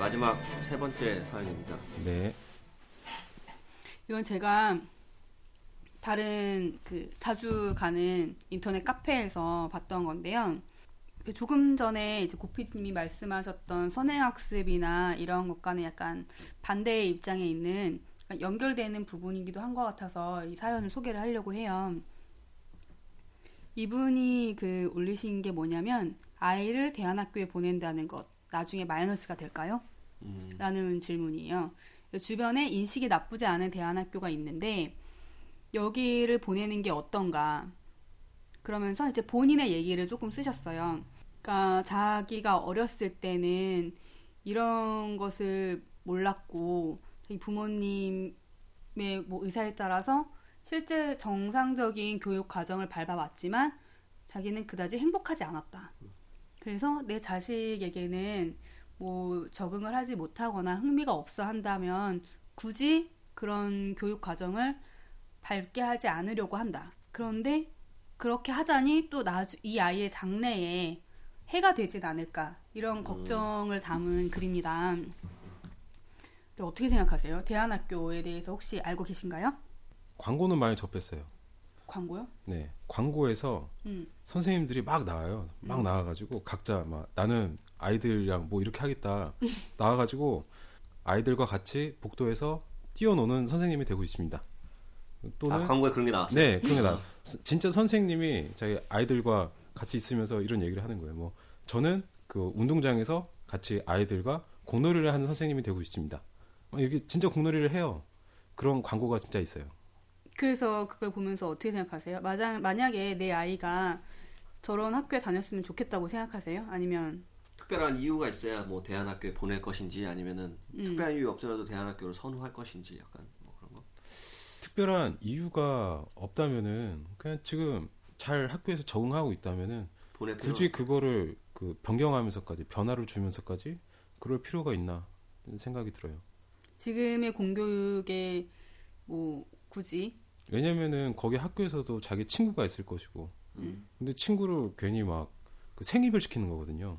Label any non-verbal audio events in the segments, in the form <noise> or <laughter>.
마지막 세 번째 사연입니다. 네. 이건 제가 다른 그 자주 가는 인터넷 카페에서 봤던 건데요. 그 조금 전에 이제 고피님이 말씀하셨던 선행학습이나 이런 것과는 약간 반대의 입장에 있는 연결되는 부분이기도 한 것 같아서 이 사연을 소개를 하려고 해요. 이분이 그 올리신 게 뭐냐면 아이를 대안학교에 보낸다는 것 나중에 마이너스가 될까요? 음, 라는 질문이에요. 주변에 인식이 나쁘지 않은 대안학교가 있는데 여기를 보내는 게 어떤가? 그러면서 이제 본인의 얘기를 조금 쓰셨어요. 그러니까 자기가 어렸을 때는 이런 것을 몰랐고 자기 부모님의 뭐 의사에 따라서 실제 정상적인 교육 과정을 밟아왔지만 자기는 그다지 행복하지 않았다. 그래서 내 자식에게는 뭐 적응을 하지 못하거나 흥미가 없어 한다면 굳이 그런 교육 과정을 밟게 하지 않으려고 한다. 그런데 그렇게 하자니 또 나주 이 아이의 장래에 해가 되진 않을까 이런 걱정을 담은 글입니다. 어떻게 생각하세요? 대안학교에 대해서 혹시 알고 계신가요? 광고는 많이 접했어요. 광고요? 네. 광고에서 음. 선생님들이 막 나와요. 막 나와가지고 각자 막 나는 아이들이랑 뭐 이렇게 하겠다 나와가지고 아이들과 같이 복도에서 뛰어노는 선생님이 되고 있습니다. 또는 아 광고에 그런 게 나왔어요. 네 그런 게 나. 진짜 선생님이 자기 아이들과 같이 있으면서 이런 얘기를 하는 거예요. 뭐 저는 그 운동장에서 같이 아이들과 공놀이를 하는 선생님이 되고 있습니다. 어, 이게 진짜 공놀이를 해요. 그런 광고가 진짜 있어요. 그래서 그걸 보면서 어떻게 생각하세요? 만약, 만약에 내 아이가 저런 학교에 다녔으면 좋겠다고 생각하세요? 아니면 특별한 이유가 있어야 뭐 대안학교에 보낼 것인지 아니면은 음. 특별한 이유 없더라도 대안학교를 선호할 것인지 약간 뭐 그런 거. 특별한 이유가 없다면은 그냥 지금 잘 학교에서 적응하고 있다면은 굳이 그거를 그 변경하면서까지 변화를 주면서까지 그럴 필요가 있나 생각이 들어요. 지금의 공교육에 뭐 굳이 왜냐면은 거기 학교에서도 자기 친구가 있을 것이고 음. 근데 친구를 괜히 막 그 생입을 시키는 거거든요.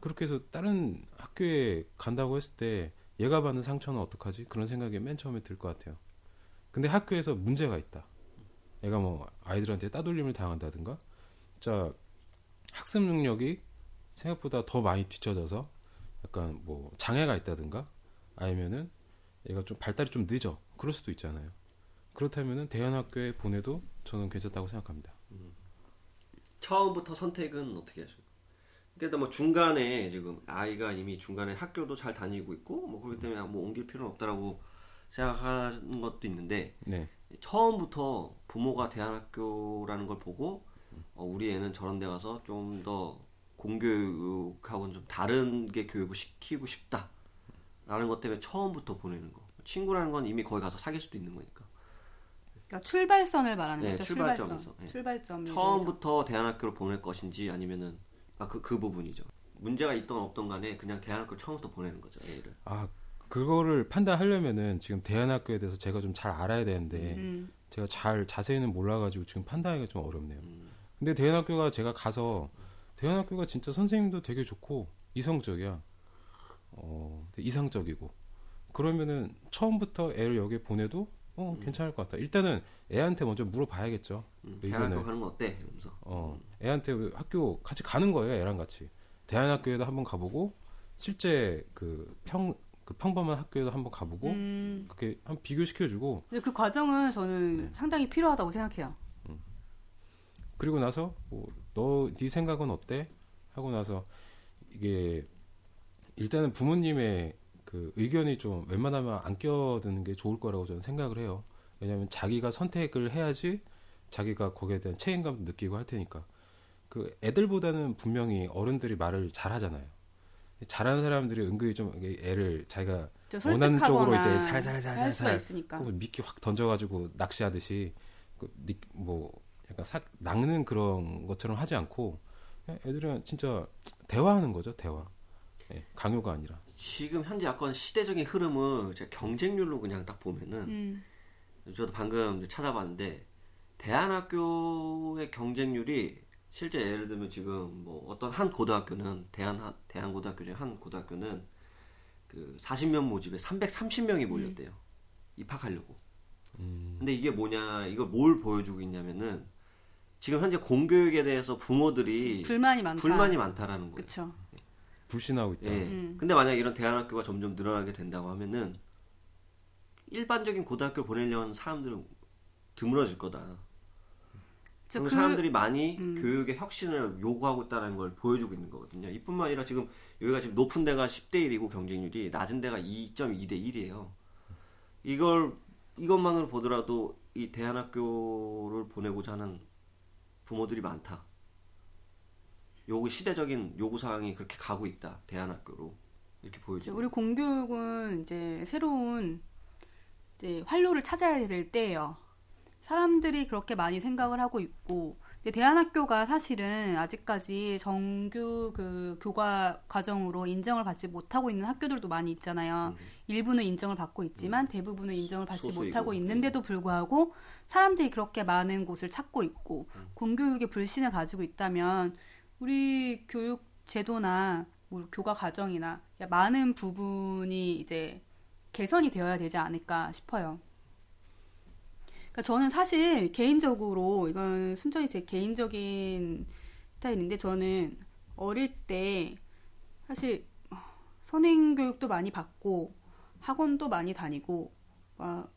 그렇게 해서 다른 학교에 간다고 했을 때 얘가 받는 상처는 어떡하지? 그런 생각이 맨 처음에 들 것 같아요. 근데 학교에서 문제가 있다. 얘가 뭐 아이들한테 따돌림을 당한다든가, 자 학습 능력이 생각보다 더 많이 뒤쳐져서 약간 뭐 장애가 있다든가, 아니면은 얘가 좀 발달이 좀 늦어. 그럴 수도 있잖아요. 그렇다면은 대안학교에 보내도 저는 괜찮다고 생각합니다. 처음부터 선택은 어떻게 하죠? 그러니까 뭐 중간에 지금 아이가 이미 중간에 학교도 잘 다니고 있고 뭐 그렇기 때문에 뭐 옮길 필요는 없다라고 생각하는 것도 있는데 네, 처음부터 부모가 대안학교라는 걸 보고 어, 우리 애는 저런 데 가서 좀 더 공교육하고는 좀 다른 게 교육을 시키고 싶다라는 것 때문에 처음부터 보내는 거. 친구라는 건 이미 거기 가서 사귈 수도 있는 거니까. 그러니까 출발선을 말하는 네, 거죠. 출발점에서. 출발선. 네. 처음부터 대안학교를 보낼 것인지 아니면은 아그그 부분이죠. 문제가 있던 없던 간에 그냥 대안학교 처음부터 보내는 거죠. 애를. 아 그거를 판단하려면은 지금 대안학교에 대해서 제가 좀 잘 알아야 되는데 음. 제가 잘 자세히는 몰라가지고 지금 판단하기가 좀 어렵네요. 음. 근데 대안학교가 제가 가서 대안학교가 진짜 선생님도 되게 좋고 이성적이야. 어 이상적이고 그러면은 처음부터 애를 여기 보내도 어 괜찮을 것 같다. 일단은 애한테 먼저 물어봐야겠죠. 음. 대안학교 가는 거 어때? 이러면서. 어 애한테 학교 같이 가는 거예요. 애랑 같이 대안학교에도 한번 가보고 실제 그 평 그 평범한 학교에도 한번 가보고 음. 그렇게 한 비교시켜주고 근데 그 과정은 저는 네. 상당히 필요하다고 생각해요. 그리고 나서 뭐 너네 생각은 어때 하고 나서 이게 일단은 부모님의 그 의견이 좀 웬만하면 안 껴드는 게 좋을 거라고 저는 생각을 해요. 왜냐하면 자기가 선택을 해야지 자기가 거기에 대한 책임감도 느끼고 할 테니까. 그 애들보다는 분명히 어른들이 말을 잘 하잖아요. 잘하는 사람들이 은근히 좀 애를 자기가 저 원하는 쪽으로 이제 살살살살살 미끼 확 던져가지고 낚시하듯이 그 니- 뭐 약간 싹 낚는 그런 것처럼 하지 않고 그냥 애들은 진짜 대화하는 거죠 대화 예, 강요가 아니라 지금 현재 약간 시대적인 흐름을 제가 경쟁률로 그냥 딱 보면은 음. 저도 방금 찾아봤는데 대안학교의 경쟁률이 실제 예를 들면 지금 뭐 어떤 한 고등학교는 대한 대한 고등학교 중에 한 고등학교는 그 40명 모집에 330명이 몰렸대요. 입학하려고. 근데 이게 뭐냐, 이걸 뭘 보여주고 있냐면은 지금 현재 공교육에 대해서 부모들이 불만이 많다. 불만이 많다라는 거예요. 그쵸. 불신하고 있다. 예. 음. 근데 만약 이런 대안학교가 점점 늘어나게 된다고 하면은 일반적인 고등학교 보내려는 사람들은 드물어질 거다. 저그 그- 사람들이 많이 교육의 혁신을 요구하고 있다는 걸 보여주고 있는 거거든요. 이뿐만 아니라 지금 여기가 지금 높은 데가 10대 1이고 경쟁률이 낮은 데가 2.2대 1이에요. 이걸 이것만으로 보더라도 이 대안학교를 보내고자 하는 부모들이 많다. 요구 시대적인 요구 사항이 그렇게 가고 있다. 대안학교로 이렇게 이제 보여지고. 우리 공교육은 이제 새로운 이제 활로를 찾아야 될 때예요. 사람들이 그렇게 많이 생각을 하고 있고, 근데 대안학교가 사실은 아직까지 정규 그 교과 과정으로 인정을 받지 못하고 있는 학교들도 많이 있잖아요. 일부는 인정을 받고 있지만 대부분은 인정을 받지 음. 소수이고. 못하고 있는데도 불구하고 사람들이 그렇게 많은 곳을 찾고 있고 음. 공교육에 불신을 가지고 있다면 우리 교육 제도나 뭐 교과 과정이나 많은 부분이 이제 개선이 되어야 되지 않을까 싶어요. 그러니까 저는 사실 개인적으로 이건 순전히 제 개인적인 스타일인데 저는 어릴 때 사실 선행 교육도 많이 받고 학원도 많이 다니고 막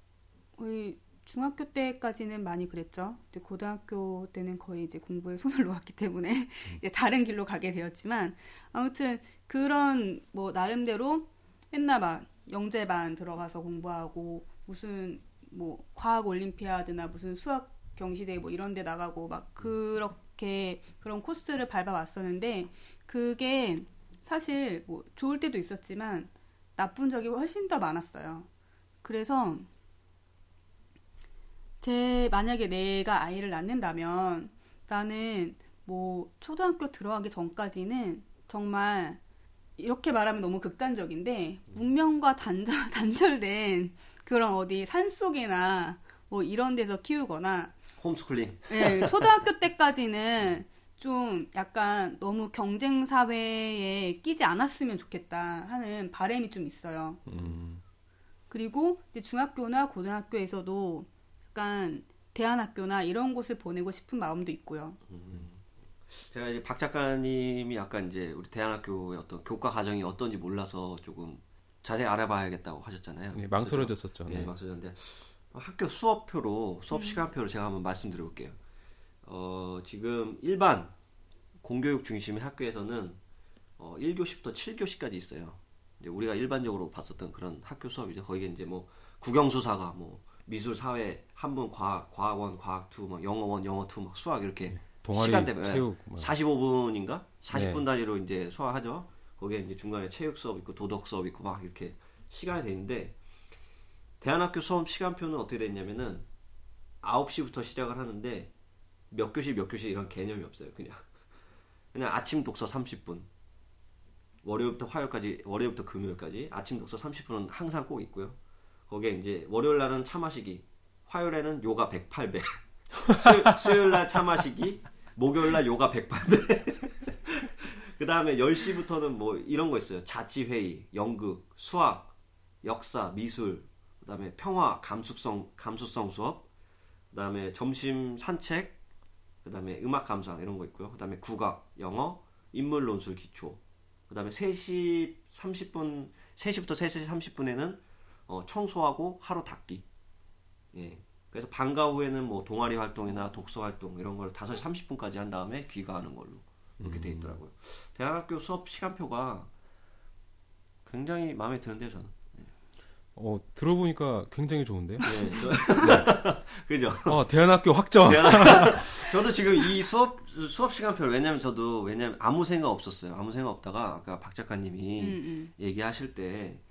거의 중학교 때까지는 많이 그랬죠. 근데 고등학교 때는 거의 이제 공부에 손을 <laughs> 놓았기 때문에 이제 다른 길로 가게 되었지만 아무튼 그런 뭐 나름대로 맨날 막 영재반 들어가서 공부하고 무슨 뭐 과학 올림피아드나 무슨 수학 경시대 뭐 이런 데 나가고 막 그렇게 그런 코스를 밟아 왔었는데 그게 사실 뭐 좋을 때도 있었지만 나쁜 적이 훨씬 더 많았어요. 그래서 제 만약에 내가 아이를 낳는다면 나는 뭐 초등학교 들어가기 전까지는 정말 이렇게 말하면 너무 극단적인데 문명과 단절, <laughs> 단절된 그런 어디 산속이나 뭐 이런 데서 키우거나 홈스쿨링. 예, 초등학교 때까지는 좀 약간 너무 경쟁 사회에 끼지 않았으면 좋겠다 하는 바람이 좀 있어요. 음, 그리고 이제 중학교나 고등학교에서도 약간 대안학교나 이런 곳을 보내고 싶은 마음도 있고요. 제가 이제 박 작가님이 약간 이제 우리 대안학교의 어떤 교과 과정이 어떤지 몰라서 조금 자세히 알아봐야겠다고 하셨잖아요. 네, 망설여졌었죠. 네, 네. 망설였는데 학교 수업표로 수업 시간표로 제가 한번 말씀드려볼게요. 어, 지금 일반 공교육 중심의 학교에서는 어, 1교시부터 7교시까지 있어요. 이제 우리가 일반적으로 봤었던 그런 학교 수업이죠. 거기에 이제 뭐 국영수사가 뭐 미술, 사회, 한문, 과학, 과학원, 과학투, 막 영어원, 영어투, 막 수학 이렇게 동아리, 시간대 체육, 뭐. 45분인가? 40분 네. 단위로 이제 수업하죠. 거기에 이제 중간에 체육 수업 있고 도덕 수업 있고 막 이렇게 시간이 돼 있는데 대안학교 수업 시간표는 어떻게 됐냐면은 9시부터 시작을 하는데 몇 교시 몇 교시 이런 개념이 없어요. 그냥 <laughs> 그냥 아침 독서 30분 월요일부터 화요일까지 월요일부터 금요일까지 아침 독서 30분은 항상 꼭 있고요. 거기에 이제 월요일 날은 차 마시기, 화요일에는 요가 108배, 수, 요 일날 차 마시기, 목요일 날 요가 108배. <laughs> 그 다음에 10시부터는 뭐 이런 거 있어요. 자치회의, 연극, 수학, 역사, 미술, 그 다음에 평화, 감수성, 감수성 수업, 그 다음에 점심 산책, 그 다음에 음악 감상 이런 거 있고요. 그 다음에 국악, 영어, 인물 논술 기초, 그 다음에 3시 30분, 3시부터 3시 30분에는 어, 청소하고 하루 닦기. 예. 그래서 방과 후에는 뭐 동아리 활동이나 독서 활동 이런 걸 5시 30분까지 한 다음에 귀가하는 걸로 이렇게 돼 있더라고요. 대학교 수업 시간표가 굉장히 마음에 드는데요, 저는. 어, 들어보니까 굉장히 좋은데요? 네, 저- <laughs> <laughs> 그죠? 어, 대안학교 확정. <laughs> 저도 지금 이 수업 수업 시간표를 왜냐면 저도 왜냐면 아무 생각 없었어요. 아무 생각 없다가 아까 박 작가님이 음, 음. 얘기하실 때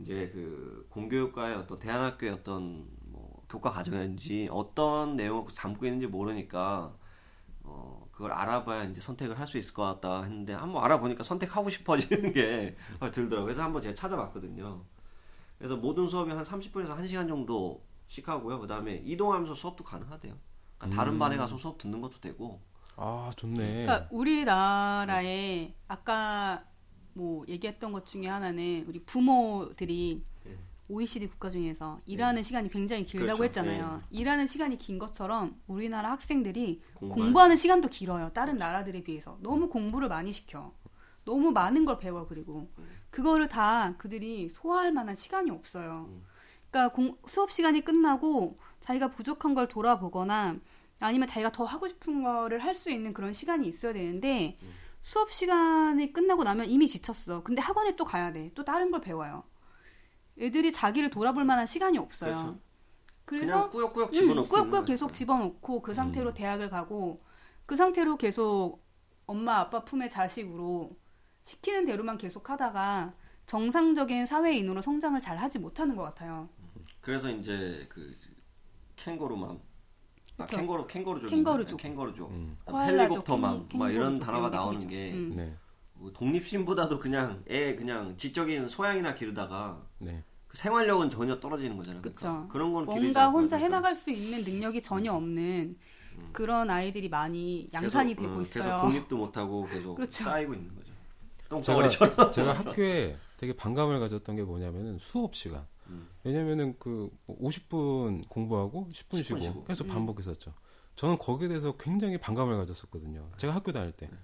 이제 그 공교육과의 어떤 대안학교의 어떤 뭐 교과 과정인지 어떤 내용을 담고 있는지 모르니까 어 그걸 알아봐야 이제 선택을 할 수 있을 것 같다 했는데 한번 알아보니까 선택하고 싶어지는 게 들더라고요. 그래서 한번 제가 찾아봤거든요. 그래서 모든 수업이 한 30분에서 1시간 정도씩 하고요. 그 다음에 이동하면서 수업도 가능하대요. 그러니까 다른 반에 가서 수업 듣는 것도 되고. 아, 좋네. 그러니까 우리나라에 아까 뭐 얘기했던 것 중에 하나는 우리 부모들이 예. OECD 국가 중에서 일하는 시간이 굉장히 길다고 그렇죠. 했잖아요. 일하는 시간이 긴 것처럼 우리나라 학생들이 공부할 공부하는 시간도 길어요. 다른 나라들에 비해서. 너무 공부를 많이 시켜. 너무 많은 걸 배워 그리고 그거를 다 그들이 소화할 만한 시간이 없어요. 그러니까 공- 수업 시간이 끝나고 자기가 부족한 걸 돌아보거나 아니면 자기가 더 하고 싶은 거를 할 수 있는 그런 시간이 있어야 되는데 수업 시간이 끝나고 나면 이미 지쳤어. 근데 학원에 또 가야 돼. 또 다른 걸 배워요. 애들이 자기를 돌아볼 만한 시간이 없어요. 그렇죠. 그래서 그냥 꾸역꾸역 음, 집어넣고 꾸역꾸역 계속. 집어넣고 그 상태로 대학을 가고 그 상태로 계속 엄마 아빠 품의 자식으로 시키는 대로만 계속 하다가 정상적인 사회인으로 성장을 잘 하지 못하는 것 같아요. 그래서 이제 그 캥거루맘 아. 캥거루 캥거루족 캥거루족. 캥거루족 음. 헬리콥터맘 캥- 막 이런 단어가 나오는. 게 음. 네. 뭐 독립심보다도 그냥 애 그냥 지적인 소양이나 기르다가 네. 그 생활력은 전혀 떨어지는 거잖아요. 그쵸. 그러니까 그런 건 뭔가 혼자 하니까. 해나갈 수 있는 능력이 전혀 없는 그런 아이들이 많이 양산이 계속, 되고 어, 있어요. 계속 독립도 못하고 계속 <laughs> 그렇죠. 쌓이고 있는 거죠. 제가, 똥덩어리처럼. <laughs> 제가 학교에 되게 반감을 가졌던 게 뭐냐면은 수업 시간. 음. 왜냐면은 그 50분 공부하고 10분, 10분 쉬고 쉬고. 계속 음. 반복했었죠. 저는 거기에 대해서 굉장히 반감을 가졌었거든요. 제가 학교 다닐 때. 네.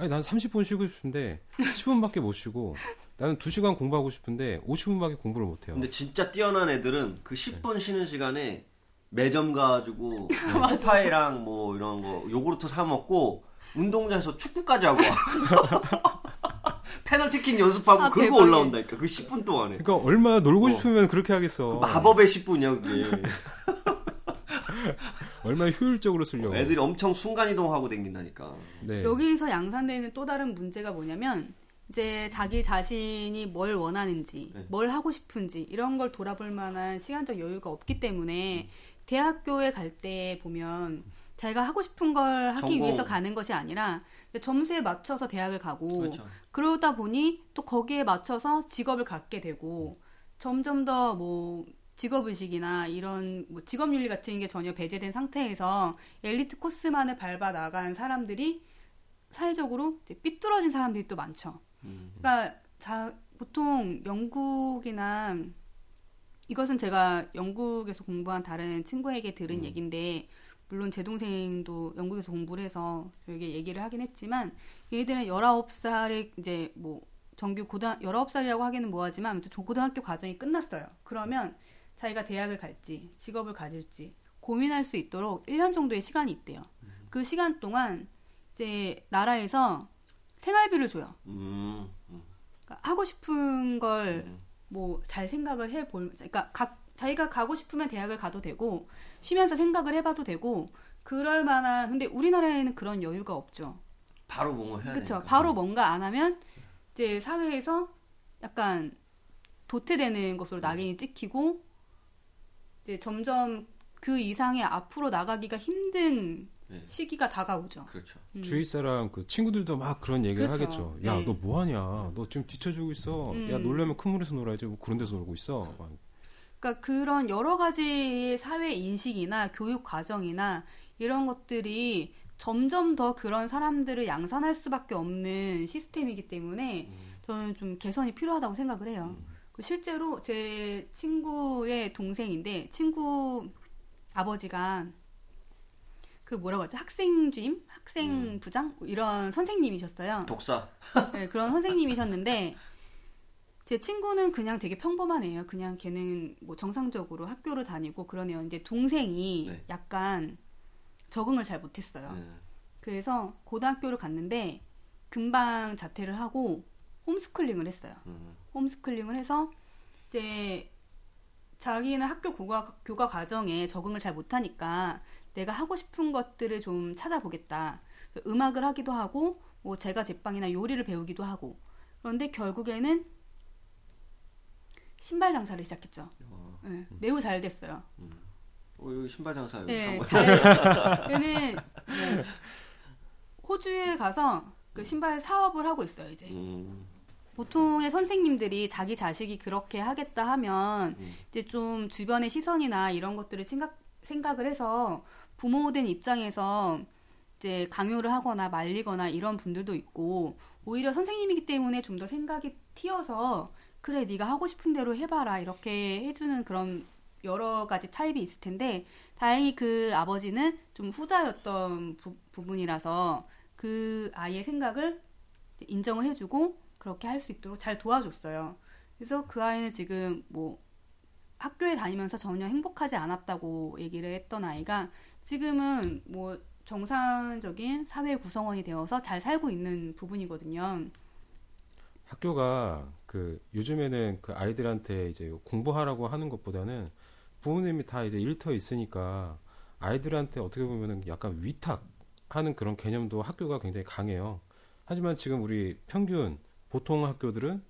아니 난 30분 쉬고 싶은데 10분밖에 못 쉬고 나는 2시간 공부하고 싶은데 50분밖에 공부를 못 해요. 근데 진짜 뛰어난 애들은 그 10분 쉬는 시간에 매점 가가지고 <laughs> 맞아. 초코파이랑 뭐 이런 거 요구르트 사 먹고 운동장에서 축구까지 하고 와. <laughs> 페널티킥 연습하고 아, 그러고. 올라온다니까 그 10분 동안에 그러니까 얼마나 놀고 어. 싶으면 그렇게 그 하겠어. 마법의 10분이야 그게 <laughs> 얼마나 효율적으로 쓰려고. 애들이 엄청 순간이동하고 댕긴다니까 네. 여기서 양산되는 또 다른 문제가 뭐냐면 이제 자기 자신이 뭘 원하는지, 네. 뭘 하고 싶은지 이런 걸 돌아볼 만한 시간적 여유가 없기 때문에 대학교에 갈 때 보면 자기가 하고 싶은 걸 하기 전공. 위해서 가는 것이 아니라 점수에 맞춰서 대학을 가고 그렇죠 그러다 보니 또 거기에 맞춰서 직업을 갖게 되고 점점 더뭐 직업의식이나 이런 뭐 직업윤리 같은 게 전혀 배제된 상태에서 엘리트 코스만을 밟아 나간 사람들이 사회적으로 삐뚤어진 사람들이 또 많죠. 음. 그러니까 자, 보통 영국이나 이것은 제가 영국에서 공부한 다른 친구에게 들은 음. 얘기인데 물론 제 동생도 영국에서 공부를 해서 저에게 얘기를 하긴 했지만 얘들은 19살에 이제 뭐 정규 고등 19살이라고 하기는 뭐하지만 아무튼 고등학교 과정이 끝났어요. 그러면 자기가 대학을 갈지 직업을 가질지 고민할 수 있도록 1년 정도의 시간이 있대요. 그 시간 동안 이제 나라에서 생활비를 줘요. 음, 음, 그러니까 하고 싶은 걸 음. 뭐잘 생각을 해볼, 그러니까 각 자기가 가고 싶으면 대학을 가도 되고 쉬면서 생각을 해봐도 되고 그럴 만한 근데 우리나라에는 그런 여유가 없죠. 바로 뭔가 해야 그렇죠. 되니까 바로 뭔가 안 하면 이제 사회에서 약간 도태되는 것으로 낙인이 찍히고 이제 점점 그 이상의 앞으로 나가기가 힘든 네. 시기가 다가오죠. 그렇죠 음. 주위 사람 그 친구들도 막 그런 얘기를 그렇죠. 하겠죠. 야, 네. 너 뭐 하냐? 너 지금 뒤쳐주고 있어. 음. 야, 놀려면 큰 물에서 놀아야지. 뭐 그런 데서 놀고 있어. 막 그러니까 그런 여러 가지의 사회 인식이나 교육 과정이나 이런 것들이 점점 더 그런 사람들을 양산할 수밖에 없는 시스템이기 때문에 저는 좀 개선이 필요하다고 생각을 해요. 그 실제로 제 친구의 동생인데 친구 아버지가 그 뭐라고 하죠? 학생 주임, 학생 부장 뭐 이런 선생님이셨어요. 독사 <laughs> 네, 그런 선생님이셨는데 제 친구는 그냥 되게 평범한 애예요. 그냥 걔는 뭐 정상적으로 학교를 다니고 그런 애였는데 동생이 네. 약간 적응을 잘 못했어요. 네. 그래서 고등학교를 갔는데 금방 자퇴를 하고 홈스쿨링을 했어요. 음. 홈스쿨링을 해서 이제 자기는 학교 교과, 교과 과정에 적응을 잘 못하니까 내가 하고 싶은 것들을 좀 찾아보겠다. 음악을 하기도 하고, 뭐 제가 제빵이나 요리를 배우기도 하고. 그런데 결국에는 신발 장사를 시작했죠. 어, 네, 매우 잘 됐어요. 어, 여기 신발 장사 여기 네, 잘. 얘는 뭐 <laughs> 호주에 가서 그 신발 사업을 하고 있어요, 이제. 음, 보통의 선생님들이 자기 자식이 그렇게 하겠다 하면 음. 이제 좀 주변의 시선이나 이런 것들을 생각, 생각을 해서 부모된 입장에서 이제 강요를 하거나 말리거나 이런 분들도 있고 오히려 선생님이기 때문에 좀 더 생각이 튀어서 그래 네가 하고 싶은 대로 해봐라 이렇게 해주는 그런 여러 가지 타입이 있을 텐데 다행히 그 아버지는 좀 후자였던 부, 부분이라서 그 아이의 생각을 인정을 해주고 그렇게 할 수 있도록 잘 도와줬어요. 그래서 그 아이는 지금 뭐 학교에 다니면서 전혀 행복하지 않았다고 얘기를 했던 아이가 지금은 뭐 정상적인 사회 구성원이 되어서 잘 살고 있는 부분이거든요. 학교가 그 요즘에는 그 아이들한테 이제 공부하라고 하는 것보다는 부모님이 다 이제 일터 있으니까 아이들한테 어떻게 보면은 약간 위탁하는 그런 개념도 학교가 굉장히 강해요. 하지만 지금 우리 평균 보통 학교들은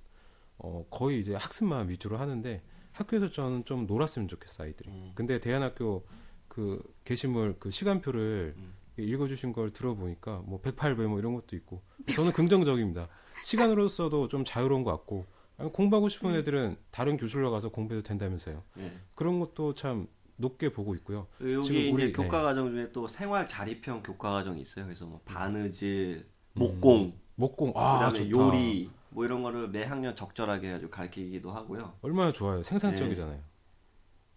어 거의 이제 학습만 위주로 하는데 학교에서 저는 좀 놀았으면 좋겠어 아이들이. 음. 근데 대안학교 그 게시물 그 시간표를 음. 읽어주신 걸 들어보니까 뭐 108배 뭐 이런 것도 있고 저는 긍정적입니다. 시간으로서도 좀 자유로운 것 같고 공부하고 싶은 애들은 다른 교실로 가서 공부해도 된다면서요. 예. 그런 것도 참 높게 보고 있고요. 여기 지금 이제 우리- 교과 네. 과정 중에 또 생활 자립형 교과 과정이 있어요. 그래서 뭐 바느질, 음. 목공, 목공 아 그다음에 좋다. 요리 뭐 이런 거를 매 학년 적절하게 해가지고 가르치기도 하고요. 얼마나 좋아요. 생산적이잖아요.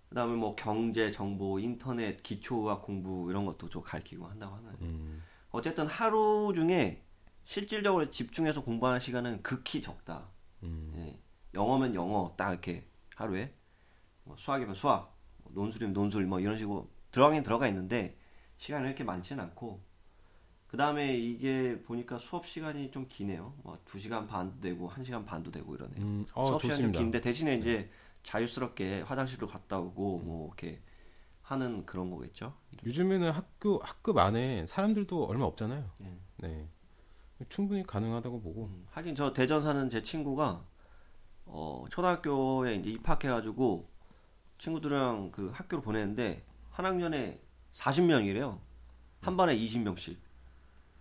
그다음에 뭐 경제, 정보, 인터넷, 기초학 공부 이런 것도 좀 가르치고 한다고 하나요. 음. 어쨌든 하루 중에 실질적으로 집중해서 공부하는 시간은 극히 적다. 음. 예. 영어면 영어 딱 이렇게 하루에 뭐 수학이면 수학, 뭐 논술이면 논술 뭐 이런 식으로 들어가긴 들어가 있는데 시간이 이렇게 많지는 않고 그 다음에 이게 보니까 수업 시간이 좀 기네요. 뭐 2시간 반도 되고 1시간 반도 되고 이러네요. 음. 어, 수업 시간이 좀. 긴데 대신에 이제 자유스럽게 화장실로 갔다 오고 뭐 이렇게 하는 그런 거겠죠. 요즘에는 학교 학급 안에 사람들도 얼마 없잖아요. 네. 네. 충분히 가능하다고 보고. 음, 하긴 저 대전 사는 제 친구가 어, 초등학교에 이제 입학해가지고 친구들이랑 그 학교를 보냈는데 한 학년에 40명이래요. 한 반에 20명씩.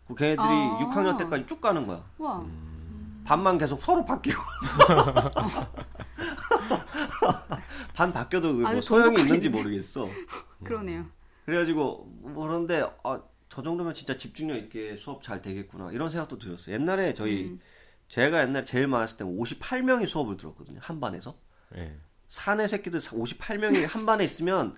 그 걔네들이 아. 6학년 때까지 쭉 가는 거야. 와, 반만 계속 서로 바뀌고. <laughs> 반 바뀌어도 아주 소용이 있는지. 모르겠어. <laughs> 그러네요. 그래가지고 뭐 그런데 아, 저 정도면 진짜 집중력 있게 수업 잘 되겠구나 이런 생각도 들었어요. 옛날에 저희 음. 제가 옛날에 제일 많았을 때 58명이 수업을 들었거든요. 한 반에서. 예. 사내 새끼들 58명이 한 반에 있으면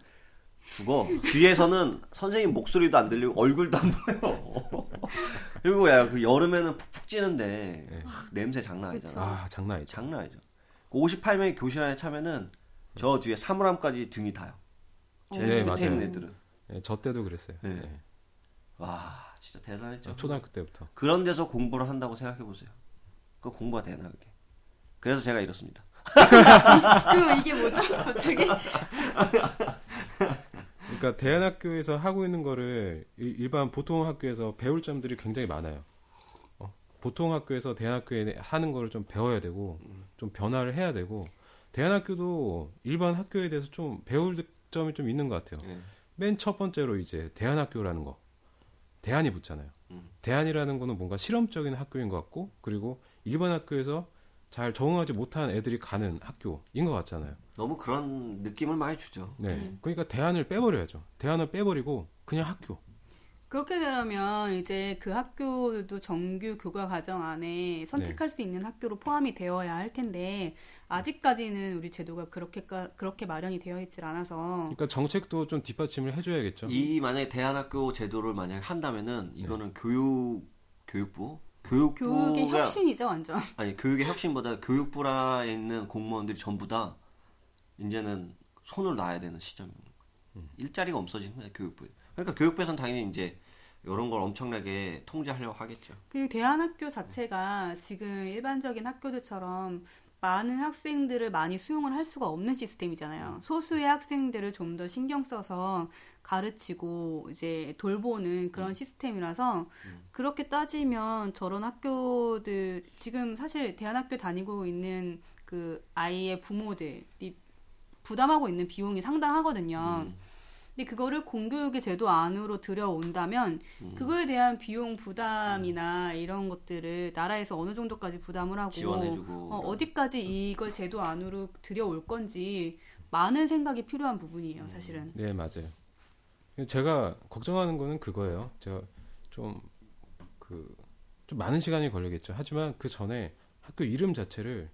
죽어. 뒤에서는 선생님 목소리도 안 들리고 얼굴도 안 보여. <laughs> 그리고 야, 그 여름에는 푹푹 찌는데 네. 하, 냄새 장난 아니잖아. 아, 장난 아니죠. 장난 아니죠. 그 58명이 교실 안에 차면은 저 뒤에 사물함까지 등이 타요. 제 네, 맞아요. 있는 애들은. 예, 저 때도 그랬어요. 네. 예. 와, 진짜 대단했죠. 아, 초등학교 때부터. 그런 데서 공부를 한다고 생각해 보세요. 그 공부가 되나 그게. 그래서 제가 이렇습니다. <laughs> 그 이게 뭐죠? <laughs> 갑자기? 그러니까 대안학교에서 하고 있는 거를 일- 일반 보통 학교에서 배울 점들이 굉장히 많아요. 어, 보통 학교에서 대안학교에 하는 거를 좀 배워야 되고 좀 변화를 해야 되고 대안학교도 일반 학교에 대해서 좀 배울 점이 좀 있는 것 같아요. 예. 맨첫 번째로 이제 대안학교라는 거 대안이 붙잖아요. 음. 대안이라는 거는 뭔가 실험적인 학교인 것 같고 그리고 일반 학교에서 잘 적응하지 못한 애들이 가는 학교인 것 같잖아요. 너무 그런 느낌을 많이 주죠. 네. 그러니까 대안을 빼버려야죠. 대안을 빼버리고 그냥 학교. 그렇게 되려면 이제 그 학교도 정규 교과 과정 안에 선택할 수 있는 학교로 포함이 되어야 할 텐데 아직까지는 우리 제도가 그렇게 그렇게 마련이 되어 있질 않아서 그러니까 정책도 좀 뒷받침을 해줘야겠죠. 이 만약에 대안학교 제도를 만약에 한다면은 이거는 교육 교육부 교육부가 교육의 혁신이죠 완전. 아니 교육의 혁신보다 교육부라에 있는 공무원들이 전부 다 이제는 손을 놔야 되는 시점인 거예요. 일자리가 없어지는 거예요 교육부에. 그러니까 교육부에서는 당연히 이제 이런 걸 엄청나게 통제하려고 하겠죠. 그리고 대안학교 자체가 지금 일반적인 학교들처럼 많은 학생들을 많이 수용을 할 수가 없는 시스템이잖아요. 소수의 학생들을 좀 더 신경 써서 가르치고 이제 돌보는 그런 시스템이라서 그렇게 따지면 저런 학교들 지금 사실 대안학교 다니고 있는 그 아이의 부모들이 부담하고 있는 비용이 상당하거든요. 음. 근데 그거를 공교육의 제도 안으로 들여온다면 음. 그거에 대한 비용 부담이나 이런 것들을 나라에서 어느 정도까지 부담을 하고 지원해주고 어, 어디까지 이걸 제도 안으로 들여올 건지 많은 생각이 필요한 부분이에요, 사실은. 네, 맞아요. 제가 걱정하는 거는 그거예요. 제가 좀 그, 좀 많은 시간이 걸리겠죠. 하지만 그 전에 학교 이름 자체를,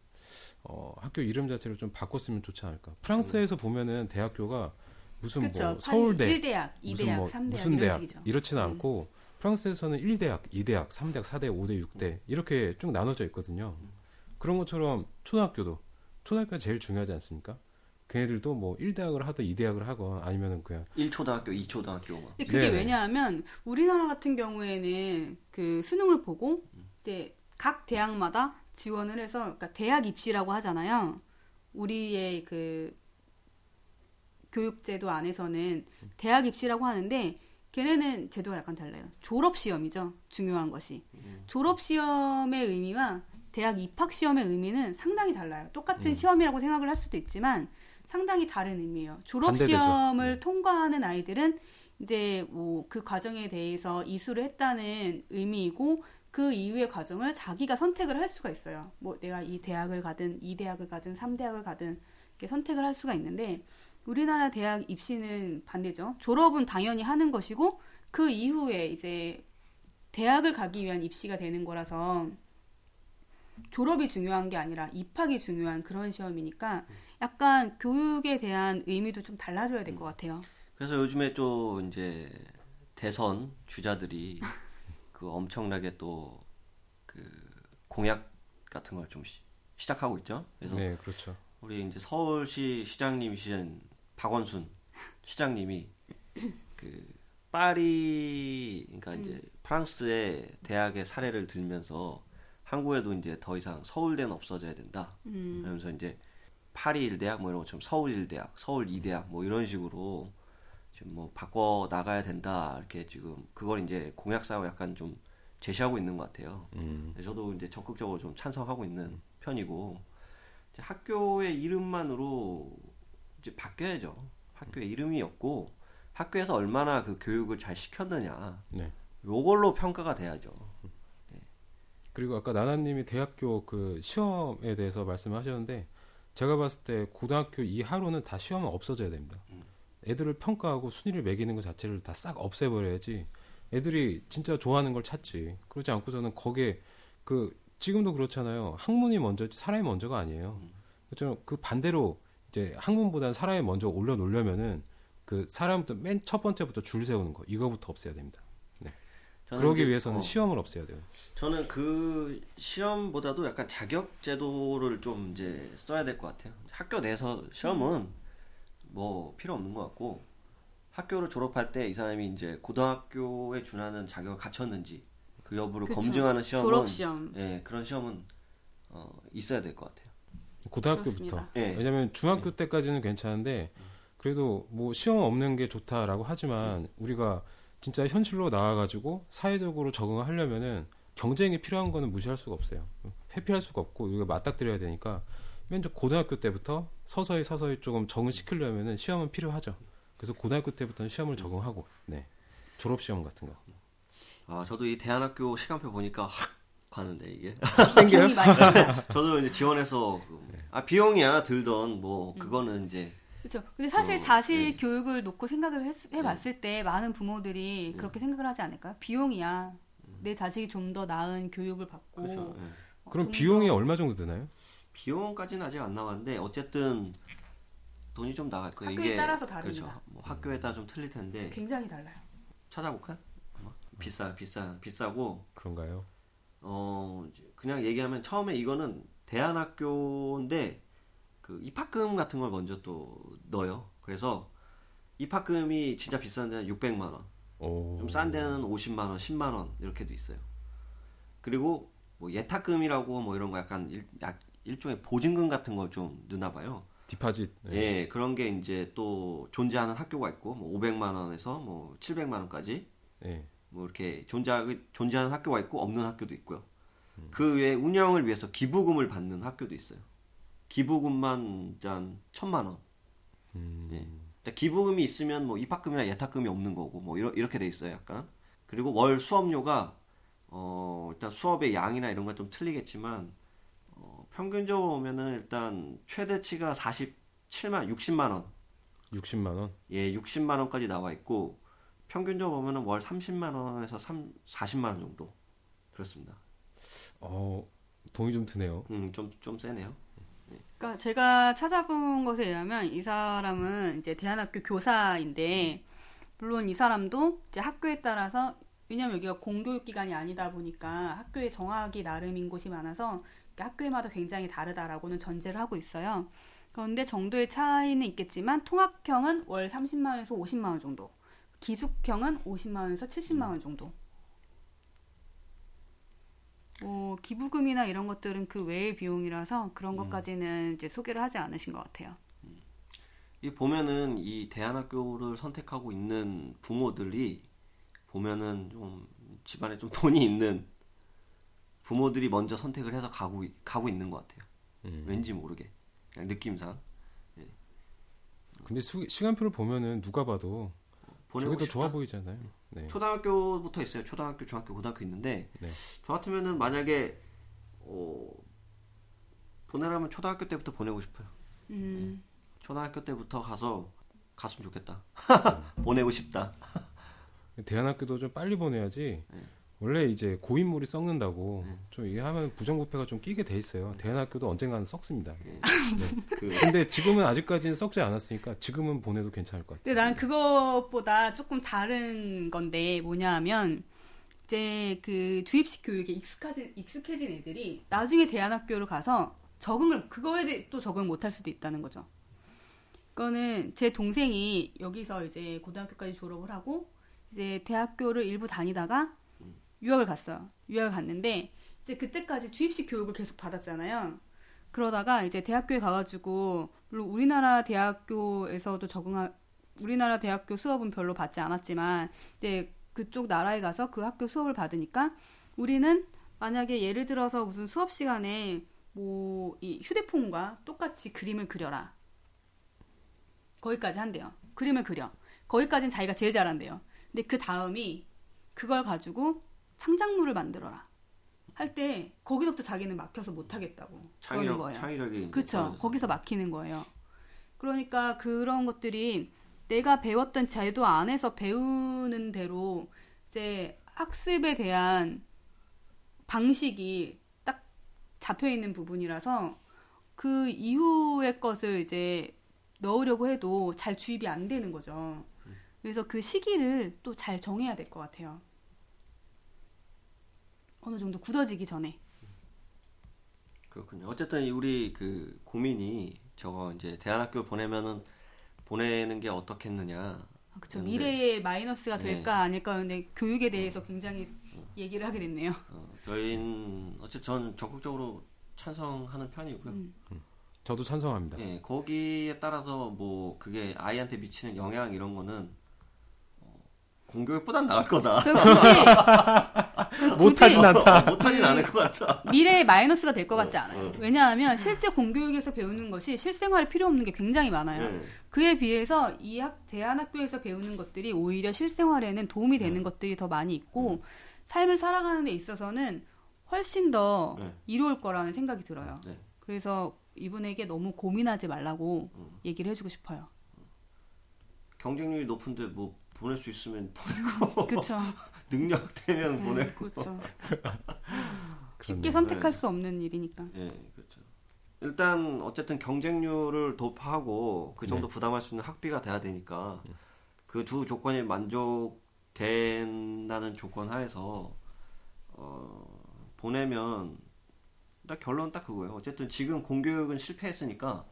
어, 학교 이름 자체를 좀 바꿨으면 좋지 않을까. 프랑스에서 보면은 대학교가 무슨 그쵸. 뭐 서울대, 1대학, 무슨 2대학, 뭐 3대학 무슨 이런 대학 식이죠. 이렇지는 음. 않고 프랑스에서는 1대학, 2대학, 3대학, 4대, 5대, 6대 이렇게 쭉 나눠져 있거든요. 그런 것처럼 초등학교도 초등학교가 제일 중요하지 않습니까? 걔네들도 뭐 1대학을 하든 2대학을 하건 아니면은 그냥 1초등학교, 2초등학교 막. 근데 그게 네네. 왜냐하면 우리나라 같은 경우에는 그 수능을 보고 이제 각 대학마다 지원을 해서 그러니까 대학 입시라고 하잖아요. 우리의 그 교육제도 안에서는 대학 입시라고 하는데 걔네는 제도가 약간 달라요. 졸업 시험이죠. 중요한 것이. 졸업 시험의 의미와 대학 입학 시험의 의미는 상당히 달라요. 똑같은 음. 시험이라고 생각을 할 수도 있지만 상당히 다른 의미예요. 졸업. 시험을 네. 통과하는 아이들은 이제 뭐 그 과정에 대해서 이수를 했다는 의미이고 그 이후의 과정을 자기가 선택을 할 수가 있어요. 뭐 내가 이 대학을 가든 이 대학을 가든 삼 대학을 가든 이렇게 선택을 할 수가 있는데 우리나라 대학 입시는 반대죠. 졸업은 당연히 하는 것이고 그 이후에 이제 대학을 가기 위한 입시가 되는 거라서 졸업이 중요한 게 아니라 입학이 중요한 그런 시험이니까 약간 교육에 대한 의미도 좀 달라져야 될 것 같아요. 그래서 요즘에 또 이제 대선 주자들이 <laughs> 그 엄청나게 또 그 공약 같은 걸 좀 시작하고 있죠. 그래서 네 그렇죠. 우리 이제 서울시 시장님이신 박원순 시장님이 그 파리 그러니까 이제 프랑스의 대학의 사례를 들면서 한국에도 이제 더 이상 서울대는 없어져야 된다. 음. 그러면서 이제 파리 일대학 뭐 이런 것처럼 서울 일대학, 서울 이대학 뭐 이런 식으로 지금 뭐 바꿔 나가야 된다 이렇게 지금 그걸 이제 공약사로 약간 좀 제시하고 있는 것 같아요. 음. 네, 저도 이제 적극적으로 좀 찬성하고 있는 편이고 이제 학교의 이름만으로 이제 바뀌어야죠. 학교의 이름이 없고 학교에서 얼마나 그 교육을 잘 시켰느냐 네. 요걸로 평가가 돼야죠. 그리고 아까 나나님이 대학교 그 시험에 대해서 말씀하셨는데 제가 봤을 때 고등학교 이하로는 다 시험은 없어져야 됩니다. 애들을 평가하고 순위를 매기는 것 자체를 다 싹 없애버려야지 애들이 진짜 좋아하는 걸 찾지. 그렇지 않고서는 거기에 그 지금도 그렇잖아요. 학문이 먼저지 사람이 먼저가 아니에요. 그렇죠. 그 반대로 이제 학문보다는 사람이 먼저 올려놓으려면은 그 사람부터 맨 첫 번째부터 줄 세우는 거 이거부터 없애야 됩니다. 저는 그러기 위해서는 어, 시험을 없애야 돼요. 저는 그 시험보다도 약간 자격 제도를 좀 이제 써야 될 것 같아요. 학교 내에서 시험은 뭐 필요 없는 것 같고 학교를 졸업할 때 이 사람이 이제 고등학교에 준하는 자격을 갖췄는지 그 여부를 그쵸. 검증하는 시험은 졸업 시험. 예 그런 시험은 어, 있어야 될 것 같아요. 고등학교부터. 그렇습니다. 예. 왜냐면 중학교 때까지는 괜찮은데 그래도 뭐 시험 없는 게 좋다라고 하지만 우리가 진짜 현실로 나와가지고 사회적으로 적응을 하려면은 경쟁이 필요한 거는 무시할 수가 없어요. 회피할 수가 없고 우리가 맞닥뜨려야 되니까 맨저 고등학교 때부터 서서히 서서히 조금 적응시키려면은 시험은 필요하죠. 그래서 고등학교 때부터는 시험을 적응하고 네 졸업 시험 같은 거. 아 저도 이 대안학교 시간표 보니까 확 가는데 이게 비용이 많이 <laughs> 저도 이제 지원해서 그, 아 비용이야 들던 뭐 그거는 이제 그렇죠. 근데 사실 어, 자식 네. 교육을 놓고 생각을 했, 해봤을 때 많은 부모들이 그렇게 생각을 하지 않을까요? 비용이야. 내 자식이 좀 더 나은 교육을 받고 그렇죠. 예. 어, 그럼 좀 비용이 더- 얼마 정도 드나요? 비용까지는 아직 안 나왔는데 어쨌든 돈이 좀 나갈 거예요. 학교에 이게 따라서 다릅니다. 그렇죠. 뭐 학교에 따라 좀 틀릴 텐데 굉장히 달라요. 찾아볼까? 뭐 비싸 비싸 비싸고 그런가요? 어 그냥 얘기하면 처음에 이거는 대안학교인데 그 입학금 같은 걸 먼저 또 넣어요. 그래서 입학금이 진짜 비싼 데는 600만 원, 오. 좀싼 데는 50만 원, 10만 원 이렇게도 있어요. 그리고 뭐 예탁금이라고 뭐 이런 거 약간 일, 약 일종의 보증금 같은 걸 좀 넣나 봐요. 디파짓. 네. 예, 그런 게 이제 또 존재하는 학교가 있고 뭐 500만 원에서 뭐 700만 원까지 네. 뭐 이렇게 존재 존재하는 학교가 있고 없는 학교도 있고요. 그 외에 운영을 위해서 기부금을 받는 학교도 있어요. 기부금만 한 천만 원. 음. 예. 기부금이 있으면 뭐 입학금이나 예탁금이 없는 거고 뭐 이러, 이렇게 돼 있어요, 약간. 그리고 월 수업료가 어 일단 수업의 양이나 이런 건 좀 틀리겠지만 어, 평균적으로 보면은 일단 최대치가 47만 60만 원. 60만 원. 예, 60만 원까지 나와 있고 평균적으로 보면은 월 30만 원에서 3, 40만 원 정도 그렇습니다. 어, 동의 좀 드네요. 음, 좀, 좀 세네요. 그러니까 제가 찾아본 것에 의하면 이 사람은 이제 대안학교 교사인데 물론 이 사람도 이제 학교에 따라서 왜냐면 여기가 공교육 기관이 아니다 보니까 학교에 정하기 나름인 곳이 많아서 학교마다 굉장히 다르다라고는 전제를 하고 있어요. 그런데 정도의 차이는 있겠지만 통합형은 월 30만 원에서 50만 원 정도, 기숙형은 50만 원에서 70만 원 정도. 뭐 기부금이나 이런 것들은 그 외의 비용이라서 그런 것까지는 이제 소개를 하지 않으신 것 같아요. 이 보면은 이 대안학교를 선택하고 있는 부모들이 보면은 좀 집안에 좀 돈이 있는 부모들이 먼저 선택을 해서 가고 있- 가고 있는 것 같아요. 음. 왠지 모르게 그냥 느낌상 근데 수- 시간표를 보면은 누가 봐도 보내고 저게 더. 좋아 보이잖아요. 네. 초등학교부터 있어요. 초등학교, 중학교, 고등학교 있는데 네. 저 같으면은 만약에 어, 보내라면 초등학교 때부터 보내고 싶어요. 음, 초등학교 때부터 가서 갔으면 좋겠다. <laughs> 보내고 싶다. 대안학교도 좀 빨리 보내야지. 네. 원래 이제 고인물이 썩는다고 좀 이게 하면 부정부패가 좀 끼게 돼 있어요. 대안학교도 언젠가는 썩습니다. 그 근데 지금은 아직까지는 썩지 않았으니까 지금은 보내도 괜찮을 것 같아요. 근데 난 그것보다 조금 다른 건데 뭐냐 하면 이제 그 주입식 교육에 익숙해진, 익숙해진 애들이 나중에 대안학교를 가서 적응을 그거에 대해 또 적응을 못할 수도 있다는 거죠. 그거는 제 동생이 여기서 이제 고등학교까지 졸업을 하고 이제 대학교를 일부 다니다가 유학을 갔어요. 유학을 갔는데 이제 그때까지 주입식 교육을 계속 받았잖아요. 그러다가 이제 대학교에 가가지고 물론 우리나라 대학교에서도 적응하 우리나라 대학교 수업은 별로 받지 않았지만 이제 그쪽 나라에 가서 그 학교 수업을 받으니까 우리는 만약에 예를 들어서 무슨 수업 시간에 뭐 이 휴대폰과 똑같이 그림을 그려라. 거기까지 한대요. 그림을 그려. 거기까지는 자기가 제일 잘한대요. 근데 그 다음이 그걸 가지고 창작물을 만들어라. 할 때 거기서부터 자기는 막혀서 못 하겠다고 그러는 창의력, 거예요. 창의력이. 떨어져서. 거기서 막히는 거예요. 그러니까 그런 것들이 내가 배웠던 제도 안에서 배우는 대로 이제 학습에 대한 방식이 딱 잡혀 있는 부분이라서 그 이후의 것을 이제 넣으려고 해도 잘 주입이 안 되는 거죠. 그래서 그 시기를 또 잘 정해야 될 것 같아요. 어느 정도 굳어지기 전에. 그렇군요. 어쨌든 이 우리 그 고민이 저거 이제 대안학교 보내면은 보내는 게 어떻겠느냐. 아, 그쵸. 그런데- 미래의 마이너스가 네. 될까 아닐까 근데 교육에 대해서 굉장히 얘기를 하게 됐네요. 어, 저희는 어쨌든 저는 적극적으로 찬성하는 편이고요. 음. 저도 찬성합니다. 예, 거기에 따라서 뭐 그게 아이한테 미치는 영향 이런 거는 어, 공교육보단 나을 거다. 그 <laughs> 그 못하진 않다. 못하진 않을 것 같아. 미래의 마이너스가 될 것 같지 않아요. 어. 왜냐하면 실제 공교육에서 배우는 것이 실생활에 필요 없는 게 굉장히 많아요. 예. 그에 비해서 이 학, 대안학교에서 배우는 것들이 오히려 실생활에는 도움이 되는 네. 것들이 더 많이 있고 삶을 살아가는 데 있어서는 훨씬 더 네. 이로울 거라는 생각이 들어요. 네. 그래서 이분에게 너무 고민하지 말라고 음. 얘기를 해주고 싶어요. 경쟁률이 높은데 뭐 보낼 수 있으면 보내고 그렇죠. <laughs> 능력 되면 보내고. 그렇죠. 그렇네요. 쉽게 선택할 네. 수 없는 일이니까. 예, 그렇죠. 일단 어쨌든 경쟁률을 도파하고 그 정도 부담할 수 있는 학비가 돼야 되니까 그 두 조건이 만족된다는 조건 하에서 어, 보내면 딱 결론은 딱 그거예요. 어쨌든 지금 공교육은 실패했으니까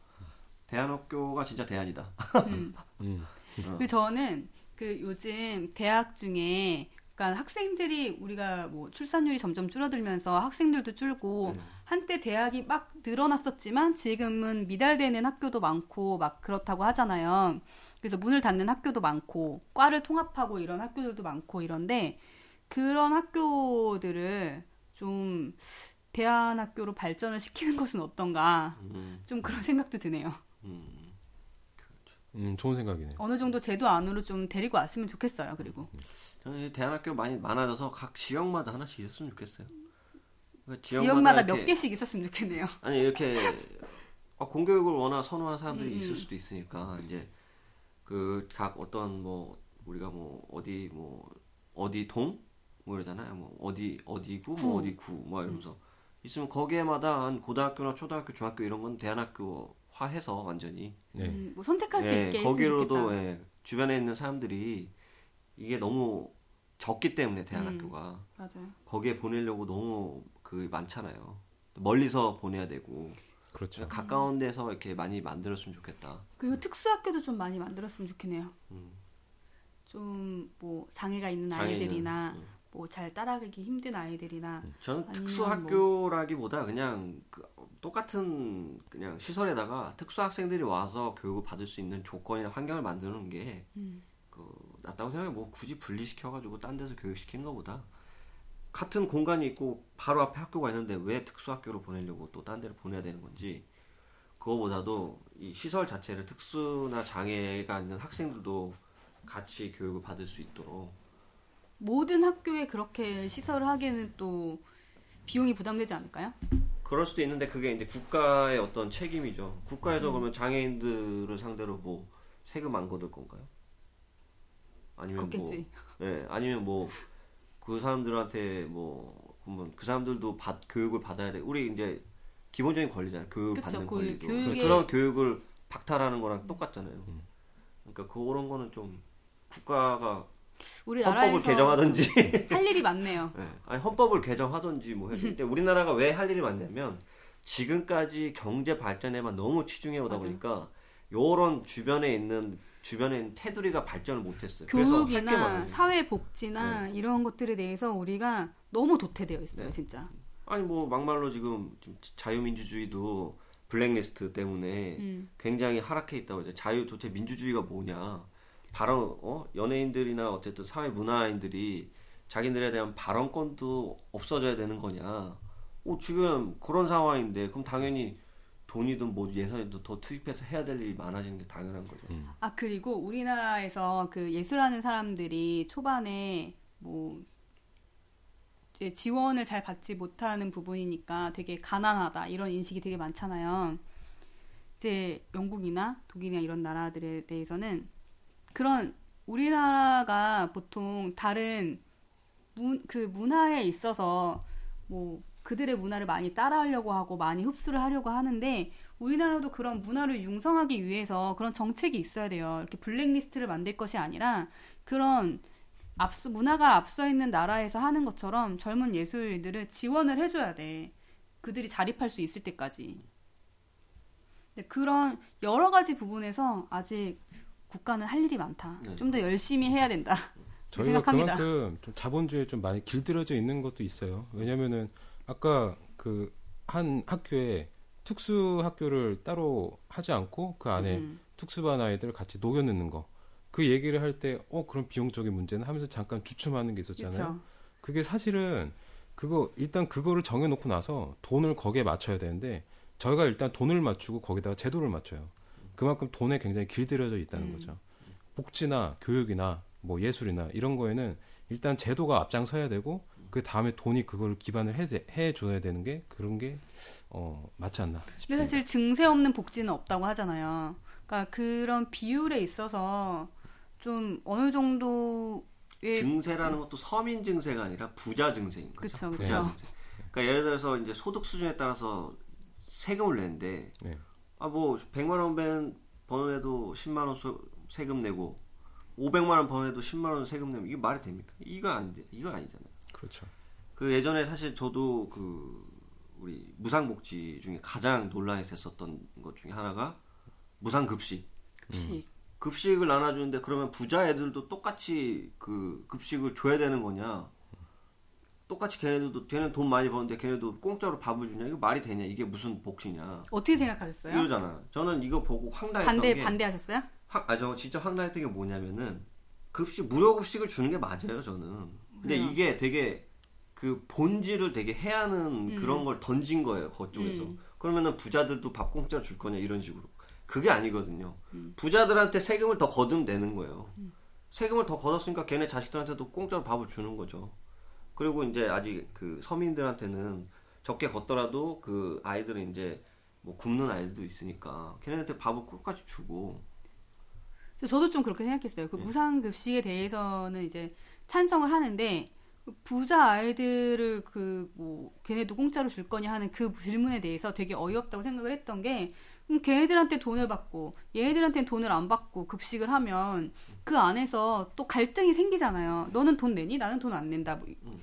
대안학교가 진짜 대안이다. 음. 음. <laughs> 그 저는 그 요즘 대학 중에 그러니까 학생들이 우리가 뭐 출산율이 점점 줄어들면서 학생들도 줄고 네. 한때 대학이 막 늘어났었지만 지금은 미달되는 학교도 많고 막 그렇다고 하잖아요. 그래서 문을 닫는 학교도 많고 과를 통합하고 이런 학교들도 많고 이런데 그런 학교들을 좀 대안학교로 발전을 시키는 것은 어떤가 음, 좀 그런 생각도 드네요. 음. 음, 좋은 생각이네요. 어느 정도 제도 안으로 좀 데리고 왔으면 좋겠어요. 그리고 저는 이 대안학교 많이 많아져서 각 지역마다 하나씩 있었으면 좋겠어요. 그러니까 지역마다 이렇게- 몇 개씩 있었으면 좋겠네요. <laughs> 아니 이렇게 어, 공교육을 워낙 선호하는 사람들이 음, 있을 음. 수도 있으니까 이제 그 각 어떤 뭐 우리가 뭐 어디 뭐 어디 동 뭐 이러잖아요. 뭐 어디 어디구 구. 뭐 어디 구뭐 이러면서 있으면 거기에마다 한 고등학교나 초등학교, 중학교 이런 건 대안학교화해서 완전히 네. 음, 뭐 선택할 수 예, 있게 거기로도. 예, 주변에 있는 사람들이 이게 너무 적기 때문에 대안학교가 음. 맞아요. 거기에 보내려고 너무 그 많잖아요. 멀리서 보내야 되고 그렇죠. 가까운 데서 이렇게 많이 만들었으면 좋겠다. 그리고 특수학교도 좀 많이 만들었으면 좋겠네요. 음. 좀뭐 장애가 있는 장애 있는, 아이들이나 음. 뭐 잘 따라가기 힘든 아이들이나 저는 아니면 특수 학교라기보다 그냥 그 똑같은 그냥 시설에다가 특수 학생들이 와서 교육을 받을 수 있는 조건이나 환경을 만드는 게 음. 그, 낫다고 생각해. 뭐 굳이 분리시켜가지고 딴 데서 교육시키는 것보다 같은 공간이 있고 바로 앞에 학교가 있는데 왜 특수 학교로 보내려고 또 딴 데를 보내야 되는 건지 그거보다도 이 시설 자체를 특수나 장애가 있는 학생들도 같이 교육을 받을 수 있도록 모든 학교에 그렇게 시설을 하기에는 또 비용이 부담되지 않을까요? 그럴 수도 있는데 그게 이제 국가의 어떤 책임이죠. 국가에서 그러면 장애인들을 상대로 뭐 세금 안 걷을 건가요? 아니면 걷겠지. 뭐, 예, 아니면 뭐 그 사람들한테 뭐 그러면 그 사람들도 받 교육을 받아야 돼. 우리 이제 기본적인 권리잖아요. 교육을 그쵸, 받는 그 권리도. 교육의- 그런 교육을 박탈하는 거랑 똑같잖아요. 그러니까 그런 거는 좀 국가가 헌법을 개정하든지 <laughs> 할 일이 많네요. 네. 아니 헌법을 개정하든지 뭐 해도 근데 우리나라가 왜 할 일이 많냐면 지금까지 경제 발전에만 너무 치중해 오다. 보니까 요런 주변에 있는 주변에 있는 테두리가 발전을 못했어요. 교육이나 많아요. 사회 복지나 이런 것들에 대해서 우리가 너무 도태되어 있어요, 네. 진짜. 아니 뭐 막말로 지금 좀 자유민주주의도 블랙리스트 때문에 음. 굉장히 하락해 있다고 이제 자유 도대체 민주주의가 뭐냐 발언 어 연예인들이나 어쨌든 사회 문화인들이 자기들에 대한 발언권도 없어져야 되는 거냐 어 지금 그런 상황인데 그럼 당연히 돈이든 뭐 예산이든 더 투입해서 해야 될 일이 많아지는 게 당연한 거죠. 아 그리고 우리나라에서 그 예술하는 사람들이 초반에 뭐 이제 지원을 잘 받지 못하는 부분이니까 되게 가난하다 이런 인식이 되게 많잖아요. 이제 영국이나 독일이나 이런 나라들에 대해서는 그런 우리나라가 보통 다른 문, 그 문화에 있어서 뭐 그들의 문화를 많이 따라하려고 하고 많이 흡수를 하려고 하는데 우리나라도 그런 문화를 융성하기 위해서 그런 정책이 있어야 돼요. 이렇게 블랙리스트를 만들 것이 아니라 그런 앞서 문화가 앞서 있는 나라에서 하는 것처럼 젊은 예술인들을 지원을 해줘야 돼. 그들이 자립할 수 있을 때까지. 그런 여러 가지 부분에서 아직 국가는 할 일이 많다. 네. 좀더 열심히 해야 된다. 저희가 생각합니다. 그만큼 좀 자본주의에 좀 많이 길들여져 있는 것도 있어요. 왜냐면은 아까 그 한 학교에 특수 학교를 따로 하지 않고 그 안에 음. 특수반 아이들을 같이 녹여 넣는 거. 그 얘기를 할 때 어 그런 비용적인 문제는 하면서 잠깐 주춤하는 게 있었잖아요. 그렇죠. 그게 사실은 그거 일단 그거를 정해 놓고 나서 돈을 거기에 맞춰야 되는데 저희가 일단 돈을 맞추고 거기다가 제도를 맞춰요. 그만큼 돈에 굉장히 길들여져 있다는 음. 거죠. 복지나 교육이나 뭐 예술이나 이런 거에는 일단 제도가 앞장서야 되고 그 다음에 돈이 그걸 기반을 해, 해줘야 되는 게 그런 게 어, 맞지 않나 근데 싶습니다. 사실 증세 없는 복지는 없다고 하잖아요. 그러니까 그런 비율에 있어서 좀 어느 정도의 증세라는 것도 서민 증세가 아니라 부자 증세인 거죠. 그쵸, 부자 그쵸. 증세. 그러니까 예를 들어서 이제 소득 수준에 따라서 세금을 내는데 네. 아뭐 100만 원 번- 번에도 10만 원 소- 세금 내고 500만 원 번에도 10만 원 세금 내면 이게 말이 됩니까? 이거 아닌데. 이거 아니잖아요. 그렇죠. 그 예전에 사실 저도 그 우리 무상복지 중에 가장 논란이 됐었던 것 중에 하나가 무상급식. 급식. 급식을 나눠주는데 그러면 부자 애들도 똑같이 그 급식을 줘야 되는 거냐? 똑같이 걔네들도 걔는 돈 많이 버는데 걔네도 공짜로 밥을 주냐? 이거 말이 되냐? 이게 무슨 복지냐? 어떻게 생각하셨어요? 이러잖아. 저는 이거 보고 황당했던 반대 게 반대하셨어요? 황- 아, 저 진짜 황당했던 게 뭐냐면은 급식 무료 급식을 주는 게 맞아요, 저는. 근데 왜요? 이게 되게 그 본질을 되게 해하는 음. 그런 걸 던진 거예요, 그쪽에서. 그러면은 부자들도 밥 공짜 줄 거냐 이런 식으로. 그게 아니거든요. 음. 부자들한테 세금을 더 거두면 되는 거예요. 세금을 더 걷었으니까 걔네 자식들한테도 공짜로 밥을 주는 거죠. 그리고 이제 아직 그 서민들한테는 적게 걷더라도 그 아이들은 이제 뭐 굶는 아이들도 있으니까 걔네한테 밥을 똑같이 주고 저도 좀 그렇게 생각했어요. 그 예. 무상급식에 대해서는 이제 찬성을 하는데 부자 아이들을 그 뭐 걔네도 공짜로 줄 거냐 하는 그 질문에 대해서 되게 어이없다고 생각을 했던 게 그럼 걔네들한테 돈을 받고 얘네들한테는 돈을 안 받고 급식을 하면 그 안에서 또 갈등이 생기잖아요. 너는 돈 내니? 나는 돈 안 낸다. 뭐 음.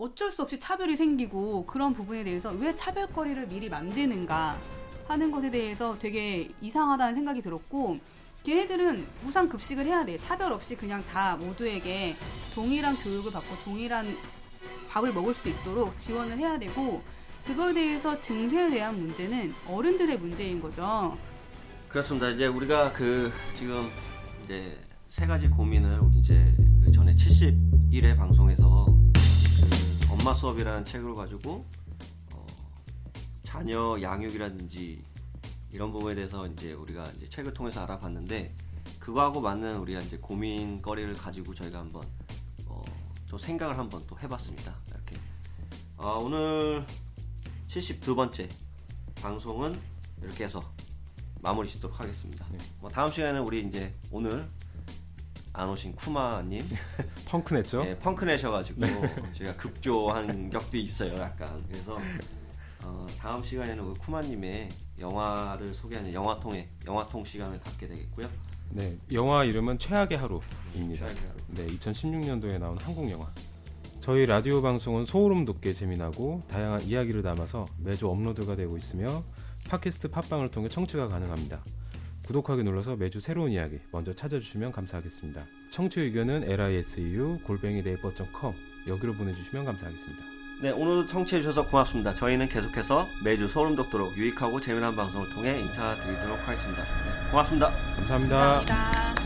어쩔 수 없이 차별이 생기고 그런 부분에 대해서 왜 차별거리를 미리 만드는가 하는 것에 대해서 되게 이상하다는 생각이 들었고 걔네들은 무상 급식을 해야 돼. 차별 없이 그냥 다 모두에게 동일한 교육을 받고 동일한 밥을 먹을 수 있도록 지원을 해야 되고 그거에 대해서 증세에 대한 문제는 어른들의 문제인 거죠. 그렇습니다. 이제 우리가 그 지금 이제 세 가지 고민을 이제 그 전에 71회 방송에서 그 엄마 수업이라는 책을 가지고 어, 자녀 양육이라든지 이런 부분에 대해서 이제 우리가 이제 책을 통해서 알아봤는데 그거하고 맞는 우리가 이제 고민거리를 가지고 저희가 한번 어, 좀 생각을 한번 또 해봤습니다. 이렇게 어, 오늘 72번째 방송은 이렇게 해서 마무리 짓도록 하겠습니다. 네. 뭐 다음 시간에는 우리 이제 오늘 안 오신 쿠마님 <laughs> 펑크 냈죠? 네, 펑크 내셔가지고 저희가 급조한 격도 있어요, 약간. 그래서 어, 다음 시간에는 그 쿠마님의 영화를 소개하는 영화통의 영화통 시간을 갖게 되겠고요. 네, 영화 이름은 최악의 하루입니다. 최악의 하루. 네, 2016년도에 나온 한국 영화. 저희 라디오 방송은 소름 돋게 재미나고 다양한 이야기를 담아서 매주 업로드가 되고 있으며 팟캐스트 팟빵을 통해 청취가 가능합니다. 구독하기 눌러서 매주 새로운 이야기 먼저 찾아주시면 감사하겠습니다. 청취 의견은 lisu 골뱅이 네이버.com 여기로 보내주시면 감사하겠습니다. 네, 오늘도 청취해 주셔서 고맙습니다. 저희는 계속해서 매주 소름 돋도록 유익하고 재미난 방송을 통해 인사드리도록 하겠습니다. 네, 고맙습니다. 감사합니다. 감사합니다.